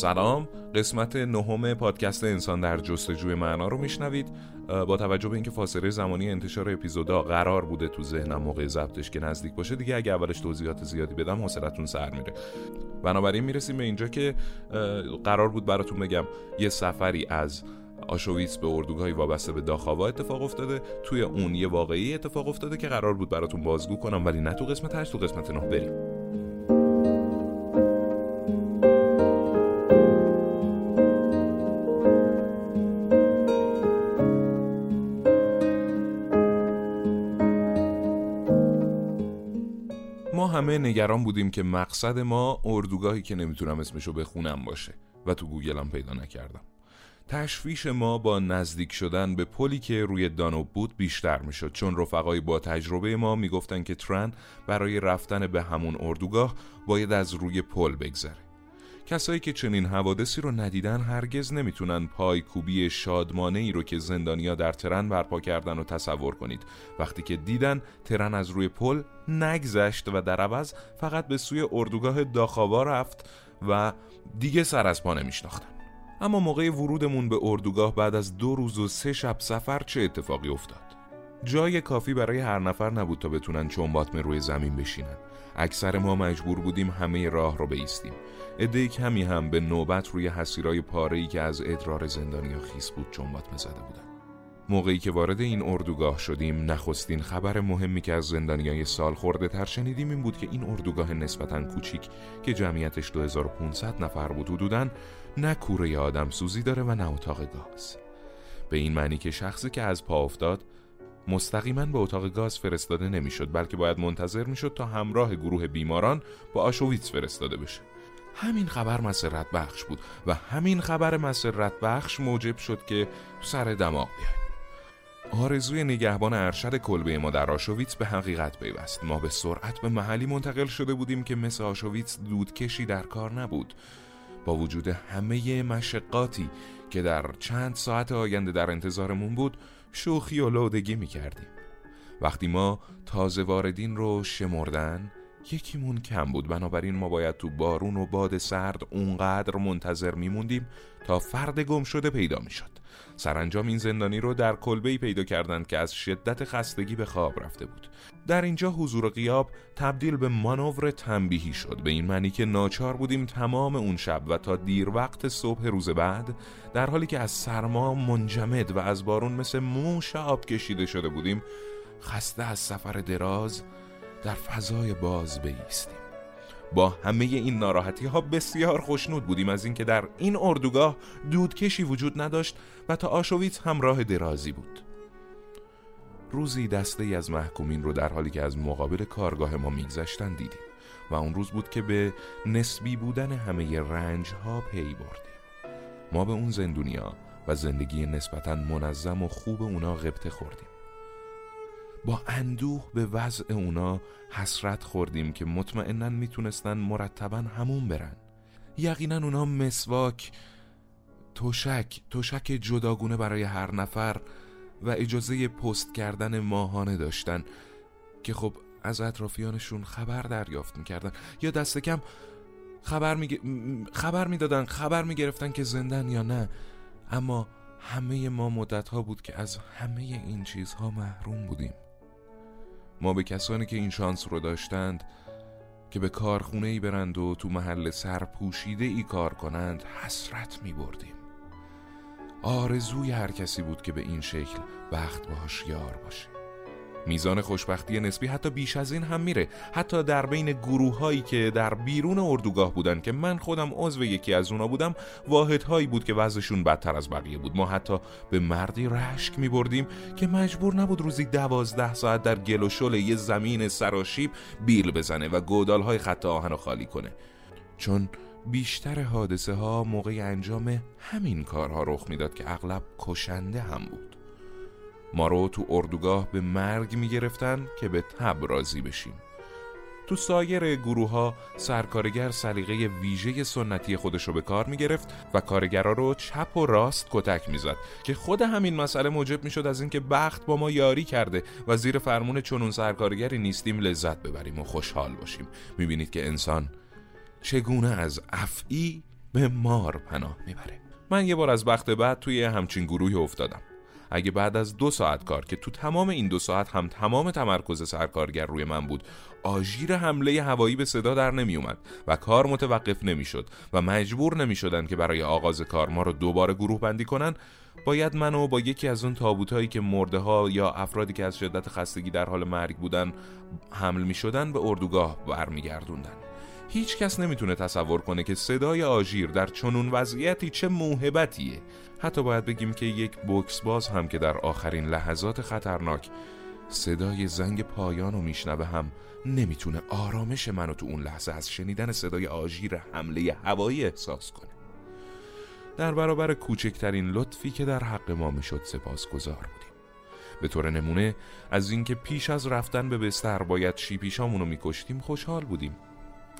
سلام. قسمت نهم پادکست انسان در جستجوی معنا رو میشنوید. با توجه به اینکه فاصله زمانی انتشار اپیزودا قرار بوده تو ذهنم موقع ضبطش که نزدیک باشه دیگه اگه اولش توضیحات زیادی بدم حوصلتون سر میره. بنابراین می‌رسیم به اینجا که قرار بود براتون بگم یه سفری از آشویتس به اردوگاهی وابسته به داخاوا اتفاق افتاده. توی اون یه واقعی اتفاق افتاده که قرار بود براتون بازگو کنم ولی نه تو قسمت 8 تو قسمت 9 بریم. همه نگران بودیم که مقصد ما اردوگاهی که نمی‌تونم اسمشو بخونم باشه و تو گوگلم پیدا نکردم. تشویش ما با نزدیک شدن به پلی که روی دانوب بود بیشتر می‌شد چون رفقای با تجربه ما می‌گفتن که ترن برای رفتن به همون اردوگاه باید از روی پل بگذره. کسایی که چنین حوادثی رو ندیدن هرگز نمی‌تونن پایکوبی شادمانه ای رو که زندانیا در ترن برپا کردن و تصور کنید. وقتی که دیدن ترن از روی پل نگذشت و در عوض فقط به سوی اردوگاه داخاوا رفت و دیگه سر از پا نمیشناختن. اما موقع ورودمون به اردوگاه بعد از دو روز و سه شب سفر چه اتفاقی افتاد؟ جای کافی برای هر نفر نبود تا بتونن چنباتمه روی زمین بشینن. اکثر ما مجبور بودیم همه راه رو بیستیم. عده کمی هم به نوبت روی حسیرای پاره‌ای که از ادرار زندانیا خیس بود چنباتمه زده بودن. موقعی که وارد این اردوگاه شدیم نخستین خبر مهمی که از زندانیای سال خورده تر شنیدیم این بود که این اردوگاه نسبتا کوچیک که جمعیتش 2500 نفر بود حدوداً نه کوره آدم سوزی داره و نه اتاق گاز. به این معنی که شخصی که از پا افتاد مستقیما به اتاق گاز فرستاده نمی‌شد بلکه باید منتظر می‌شد تا همراه گروه بیماران با آشویتس فرستاده بشه. همین خبر مسرت بخش بود و همین خبر مسرت بخش موجب شد که سر دماغ بیایم. آرزوی نگهبان ارشد کلبه ما در آشویتس به حقیقت پیوست. ما به سرعت به محلی منتقل شده بودیم که مثل آشویتس دودکشی در کار نبود. با وجود همه مشقاتی که در چند ساعت آینده در انتظارمون بود شوخی و لودگی می کردیم وقتی ما تازه واردین رو شمردن یکیمون کم بود. بنابراین ما باید تو بارون و باد سرد اونقدر منتظر میموندیم تا فرد گم شده پیدا می‌شد. سرانجام این زندانی رو در کلبه‌ای پیدا کردند که از شدت خستگی به خواب رفته بود. در اینجا حضور قیاب تبدیل به مانور تنبیهی شد. به این معنی که ناچار بودیم تمام اون شب و تا دیر وقت صبح روز بعد در حالی که از سرما منجمد و از بارون مثل موش آب کشیده شده بودیم خسته از سفر دراز در فضای باز بیستیم. با همه این ناراحتی ها بسیار خوشنود بودیم از اینکه در این اردوگاه دودکشی وجود نداشت و تا آشویت هم راه درازی بود. روزی دسته ای از محکومین رو در حالی که از مقابل کارگاه ما میگذشتن دیدیم و اون روز بود که به نسبی بودن همه رنج ها پی بردیم. ما به اون زندونیا و زندگی نسبتا منظم و خوب اونا غبطه خوردیم. با اندوه به وضع اونا حسرت خوردیم که مطمئنا می‌تونستن مرتبا همون برن. یقینا اونا مسواک توشک توشک جداگونه برای هر نفر و اجازه پست کردن ماهانه داشتن که خب از اطرافیانشون خبر دریافت می‌کردن. یا دست کم خبر می خبر می‌دادن خبر می‌گرفتن که زندن یا نه. اما همه ما مدت ها بود که از همه این چیزها محروم بودیم. ما به کسانی که این شانس رو داشتند که به کارخونه ای برند و تو محل سرپوشیده ای کار کنند حسرت می بردیم آرزوی هر کسی بود که به این شکل بخت باش یار باشه. میزان خوشبختی نسبی حتی بیش از این هم میره. حتی در بین گروه هایی که در بیرون اردوگاه بودن که من خودم عضو یکی از اونا بودم واحد هایی بود که وضعشون بدتر از بقیه بود. ما حتی به مردی رشک می بردیم که مجبور نبود روزی دوازده ساعت در گل و شل یه زمین سراشیب بیل بزنه و گودال های خط آهن خالی کنه. چون بیشتر حادثه ها موقع انجام همین کارها رخ می‌داد که اغلب کشنده هم بود. ما رو تو اردوگاه به مرگ می گرفتن که به تب راضی بشیم. تو سایر گروه ها سرکارگر سلیقه ویژه سنتی خودش رو به کار می گرفت و کارگرا رو چپ و راست کتک می زد که خود همین مسئله موجب می شد از اینکه بخت با ما یاری کرده و زیر فرمون چنون سرکارگری نیستیم لذت ببریم و خوشحال باشیم. می بینید که انسان چگونه از افعی به مار پناه می‌بره. من یه بار از وقت بعد توی همچین گروهی افتادم. اگه بعد از دو ساعت کار که تو تمام این دو ساعت هم تمام تمرکز سرکارگر روی من بود آژیر حمله هوایی به صدا در نمی اومد و کار متوقف نمی‌شد و مجبور نمی شدن که برای آغاز کار ما رو دوباره گروه بندی کنن باید منو با یکی از اون تابوتهایی که مرده ها یا افرادی که از شدت خستگی در حال مرگ بودن حمل می شدن به اردوگاه برمیگردوندن. هیچ کس نمی‌تونه تصور کنه که صدای آژیر در چنون وضعیتی چه موهبتیه. حتی باید بگیم که یک بوکس باز هم که در آخرین لحظات خطرناک صدای زنگ پایان رو میشنوه هم نمی‌تونه آرامش منو تو اون لحظه از شنیدن صدای آژیر حمله هوایی احساس کنه. در برابر کوچکترین لطفی که در حق ما می‌شد سپاسگزار بودیم. به طور نمونه از اینکه پیش از رفتن به بستر باید شیپیشامونو میکشتیم خوشحال بودیم.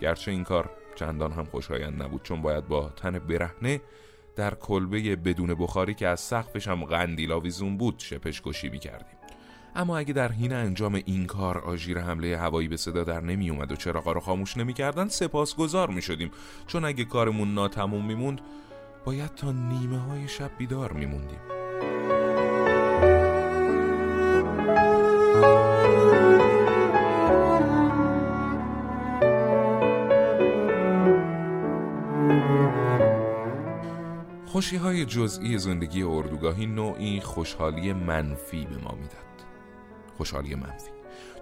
گرچه این کار چندان هم خوشایند نبود چون باید با تن برهنه در کلبه بدون بخاری که از سقفش هم قندیل آویزون بود شپش کشی می کردیم. اما اگه در حین انجام این کار آژیر حمله هوایی به صدا در نمی اومد و چراغا رو خاموش نمی کردن سپاسگزار می شدیم چون اگه کارمون ناتموم می موند باید تا نیمه های شب بیدار می خوشی های جزئی زندگی اردوگاهی نوعی خوشحالی منفی به ما می‌داد. خوشحالی منفی.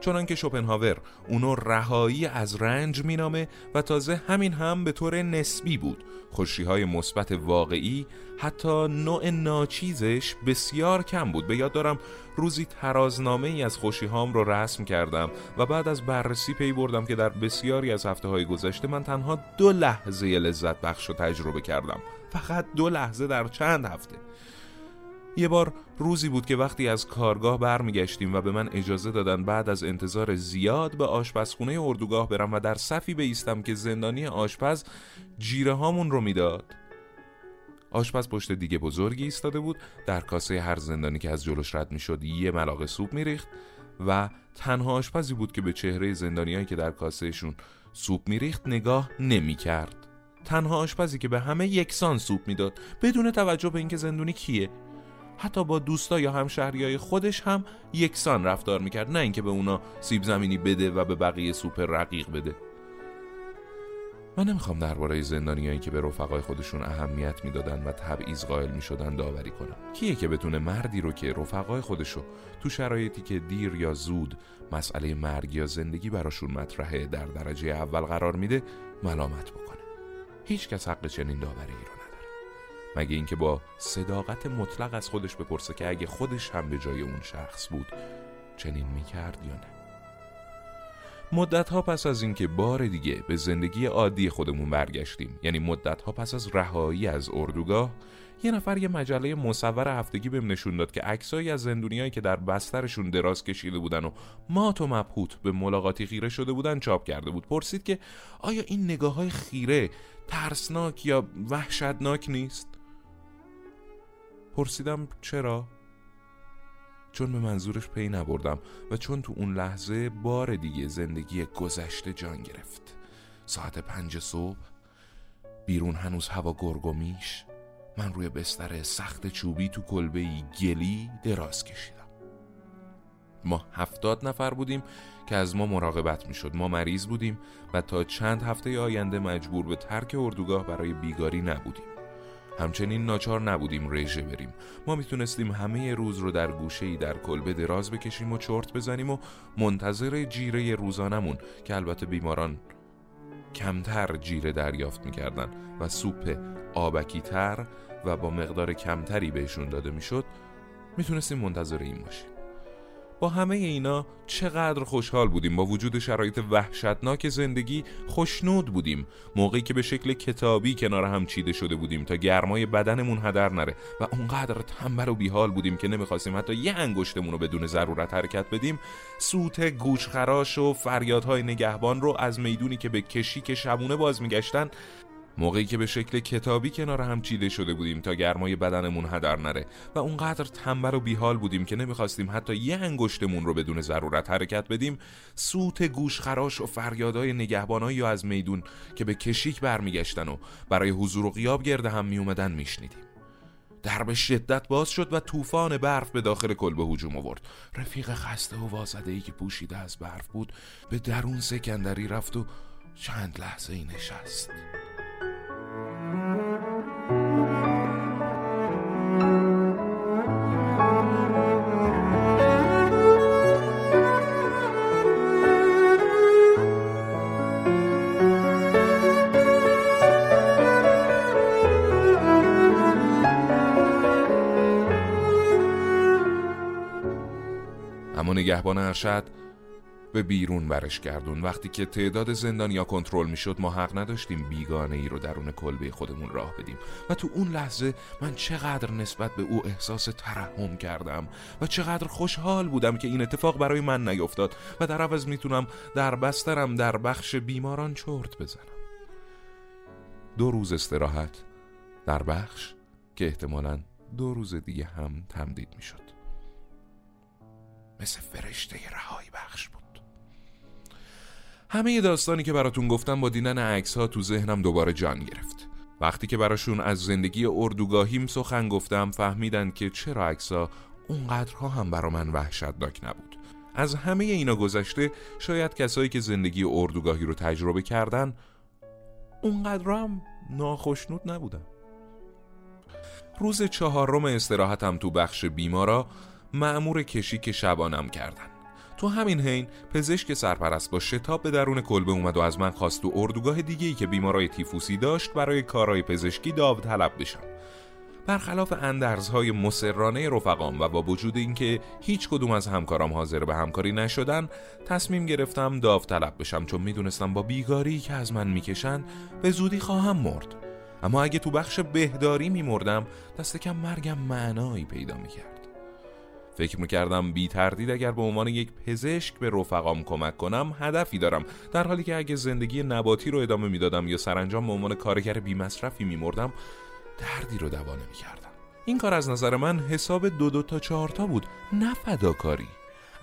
چون که شوپنهاور اونو رهایی از رنج مینامه و تازه همین هم به طور نسبی بود. خوشی های مثبت واقعی حتی نوع ناچیزش بسیار کم بود. به یاد دارم روزی ترازنامه ای از خوشی هام رو رسم کردم و بعد از بررسی پی بردم که در بسیاری از هفته های گذشته من تنها دو لحظه لذت بخش رو تجربه کردم. فقط دو لحظه در چند هفته یه بار روزی بود که وقتی از کارگاه برمیگشتیم و به من اجازه دادن بعد از انتظار زیاد به آشپزخونه اردوگاه برم و در صفی بیستم که زندانی آشپز جیره هامون رو می‌داد آشپز پشت دیگه بزرگی ایستاده بود در کاسه هر زندانی که از جلوش رد می‌شد یه ملاقه سوپ میریخت و تنها آشپزی بود که به چهره زندانیایی که در کاسهشون سوپ میریخت نگاه نمی‌کرد. تنها آشپزی که به همه یکسان سوپ می‌داد بدون توجه به اینکه زندونی کیه. حتی با دوستا یا همشهریای خودش هم یکسان رفتار می‌کرد نه اینکه به اونا سیب زمینی بده و به بقیه سوپ رقیق بده. من نمی‌خوام درباره زندانیایی که به رفقای خودشون اهمیت می‌دادن و تبعیض قائل می‌شدن داوری کنم. کیه که بتونه مردی رو که رفقای خودشو تو شرایطی که دیر یا زود مسئله مرگ یا زندگی براشون مطرحه در درجه اول قرار میده ملامت بکنه؟ هیچ کس حق چنین داوری رو مگه اینکه با صداقت مطلق از خودش بپرسه که اگه خودش هم به جای اون شخص بود چنین می‌کرد یا نه؟ مدت ها پس از اینکه بار دیگه به زندگی عادی خودمون برگشتیم. یعنی مدت ها پس از رهایی از اردوگاه یه نفر یه مجله مصور هفتگی بهم نشون داد که عکسایی از زندونیایی که در بسترشون دراز کشیده بودن و مات و مبهوت به ملاقاتی خیره شده بودن چاپ کرده بود. پرسید که آیا این نگاه های خیره ترسناک یا وحشتناک نیست؟ پرسیدم چرا؟ چون به منظورش پی نبردم و چون تو اون لحظه بار دیگه زندگی گذشته جان گرفت. ساعت پنج صبح بیرون هنوز هوا گرگومیش من روی بستر سخت چوبی تو کلبه گلی دراز کشیدم. ما هفتاد نفر بودیم که از ما مراقبت می‌شد. ما مریض بودیم و تا چند هفته آینده مجبور به ترک اردوگاه برای بیگاری نبودیم. همچنین ناچار نبودیم رژه بریم. ما می‌تونستیم همه روز رو در گوشه در کلبه دراز بکشیم و چرت بزنیم و منتظر جیره روزانمون که البته بیماران کمتر جیره دریافت می‌کردن و سوپ آبکی تر و با مقدار کمتری بهشون داده می‌شد می‌تونستیم منتظر این باشیم. با همه اینا چقدر خوشحال بودیم. با وجود شرایط وحشتناک زندگی خوشنود بودیم. موقعی که به شکل کتابی کنار هم چیده شده بودیم تا گرمای بدنمون هدر نره و اونقدر تنبل و بیحال بودیم که نمی‌خواستیم حتی یه انگشتمون رو بدون ضرورت حرکت بدیم سوت گوشخراش و فریادهای نگهبان رو از می‌دونی که به کشی که شبونه باز میگشتن موقعی که به شکل کتابی کنار هم چیده شده بودیم تا گرمای بدنمون هدر نره و اونقدر تنبل و بیحال بودیم که نمی‌خواستیم حتی یه انگشتمون رو بدون ضرورت حرکت بدیم سوت گوشخراش و فریادهای نگهبانایی از میدون که به کشیک برمیگشتن و برای حضور و غیاب گرد هم میومدن میشنیدیم. در به شدت باز شد و طوفان برف به داخل کلبه هجوم آورد. رفیق خسته و وازده ای که پوشیده از برف بود به درون سکندری رفت و چند لحظه ای نشست. نگهبان ارشد به بیرون برش گردون. وقتی که تعداد زندانیا کنترل می‌شد ما حق نداشتیم بیگانه ای رو درون کلبه خودمون راه بدیم. و تو اون لحظه من چقدر نسبت به او احساس ترحم کردم و چقدر خوشحال بودم که این اتفاق برای من نیفتاد و در عوض می‌تونم در بسترم در بخش بیماران چرت بزنم. دو روز استراحت در بخش که احتمالا دو روز دیگه هم تمدید می‌شد. مثل فرشته رهایی بخش بود. همه داستانی که براتون گفتم با دیدن عکس ها تو ذهنم دوباره جان گرفت. وقتی که براشون از زندگی اردوگاهیم سخن گفتم فهمیدن که چرا عکس ها اونقدرها هم برا من وحشتناک نبود. از همه اینا گذشته شاید کسایی که زندگی اردوگاهی رو تجربه کردن اونقدر هم ناخشنود نبودن. روز چهارم استراحتم تو بخش بیمارا معمور کشی شبانم کردن. تو همین حین پزشک سرپرست با شتاب به درون کلبه اومد و از من خواست تو اردوگاه دیگه که بیمارای تیفوسی داشت برای کارهای پزشکی داوطلب بشم. برخلاف اندرزهای مسررانه رفقام و با وجود اینکه هیچ کدوم از همکارام حاضر به همکاری نشدن تصمیم گرفتم داوطلب بشم چون می‌دونستم با بیگاری که از من می‌کشند به زودی خواهم مرد. اما اگه تو بخش بهداری میمردم دست کم مرگم معنایی پیدا می‌کرد. فکر می‌کردم بی تردید اگر به عنوان یک پزشک به رفقام کمک کنم هدفی دارم. در حالی که اگه زندگی نباتی رو ادامه می‌دادم یا سرانجام به عنوان کارگر بی مصرفی میمردم دردی رو دوانه می‌کردم. این کار از نظر من حساب دو دو تا چهار تا بود نه فداکاری.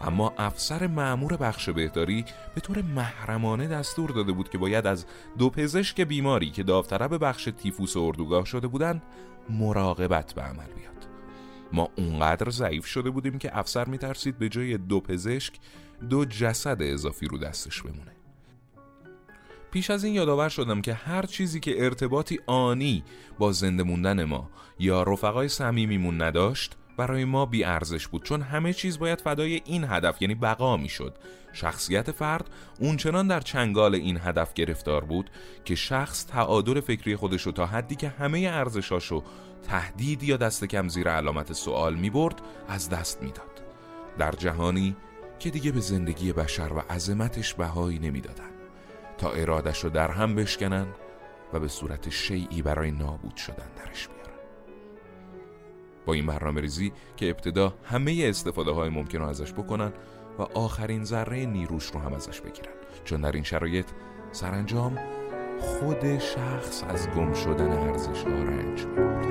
اما افسر معمور بخش بهداری به طور محرمانه دستور داده بود که باید از دو پزشک بیماری که داوطلب بخش تیفوس اردوگاه شده بودند مراقبت به عمل بیاد. ما اونقدر ضعیف شده بودیم که افسر میترسید به جای دو پزشک دو جسد اضافی رو دستش بمونه. پیش از این یادآور شدم که هر چیزی که ارتباطی آنی با زنده موندن ما یا رفقای صمیمیمون نداشت برای ما بی ارزش بود چون همه چیز باید فدای این هدف یعنی بقا می‌شد. شخصیت فرد اونچنان در چنگال این هدف گرفتار بود که شخص تعادل فکری خودش رو تا حدی که همه ارزشاشو تهدید یا دست کم زیر علامت سوال می برد از دست می‌داد. در جهانی که دیگه به زندگی بشر و عظمتش بهایی نمی‌دادن. تا ارادش رو در هم بشکنن و به صورت شیعی برای نابود شدن درش بیارن با این برنامه ریزی که ابتدا همه استفاده های ممکن رو ازش بکنن و آخرین ذره نیروش رو هم ازش بگیرن. چون در این شرایط سرانجام خود شخص از گم شدن ارزش ها رنج می‌برد.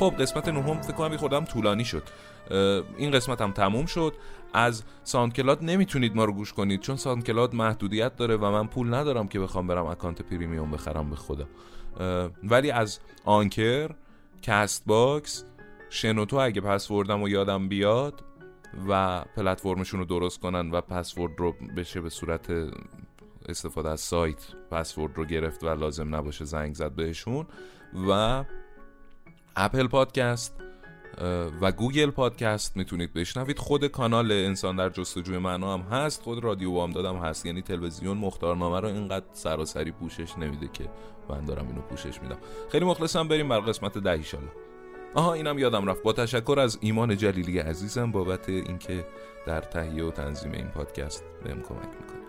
خب قسمت نهم فکر کنم خودم طولانی شد. این قسمت هم تموم شد. از SoundCloud نمی‌تونید ما رو گوش کنید چون SoundCloud محدودیت داره و من پول ندارم که بخوام برم account premium بخرم به خدا. ولی از Anchor Castbox شنوتو اگه پسوردم و یادم بیاد و پلتفرمشون رو درست کنن و پسورد رو بشه به صورت استفاده از سایت پسورد رو گرفت و لازم نباشه زنگ زد بهشون و Apple Podcast و Google Podcast می‌تونید بشنوید. خود کانال انسان در جستجوی معنا هم هست. خود رادیو وام دادم هست. یعنی تلویزیون مختارنامه رو اینقدر سراسری پوشش نمیده که من دارم اینو پوشش میدم. خیلی مخلصم. بریم بر قسمت ده ایشالله آها اینم یادم رفت. با تشکر از ایمان جلیلی عزیزم بابت اینکه در تهیه و تنظیم این پادکست بهم کمک می‌کنه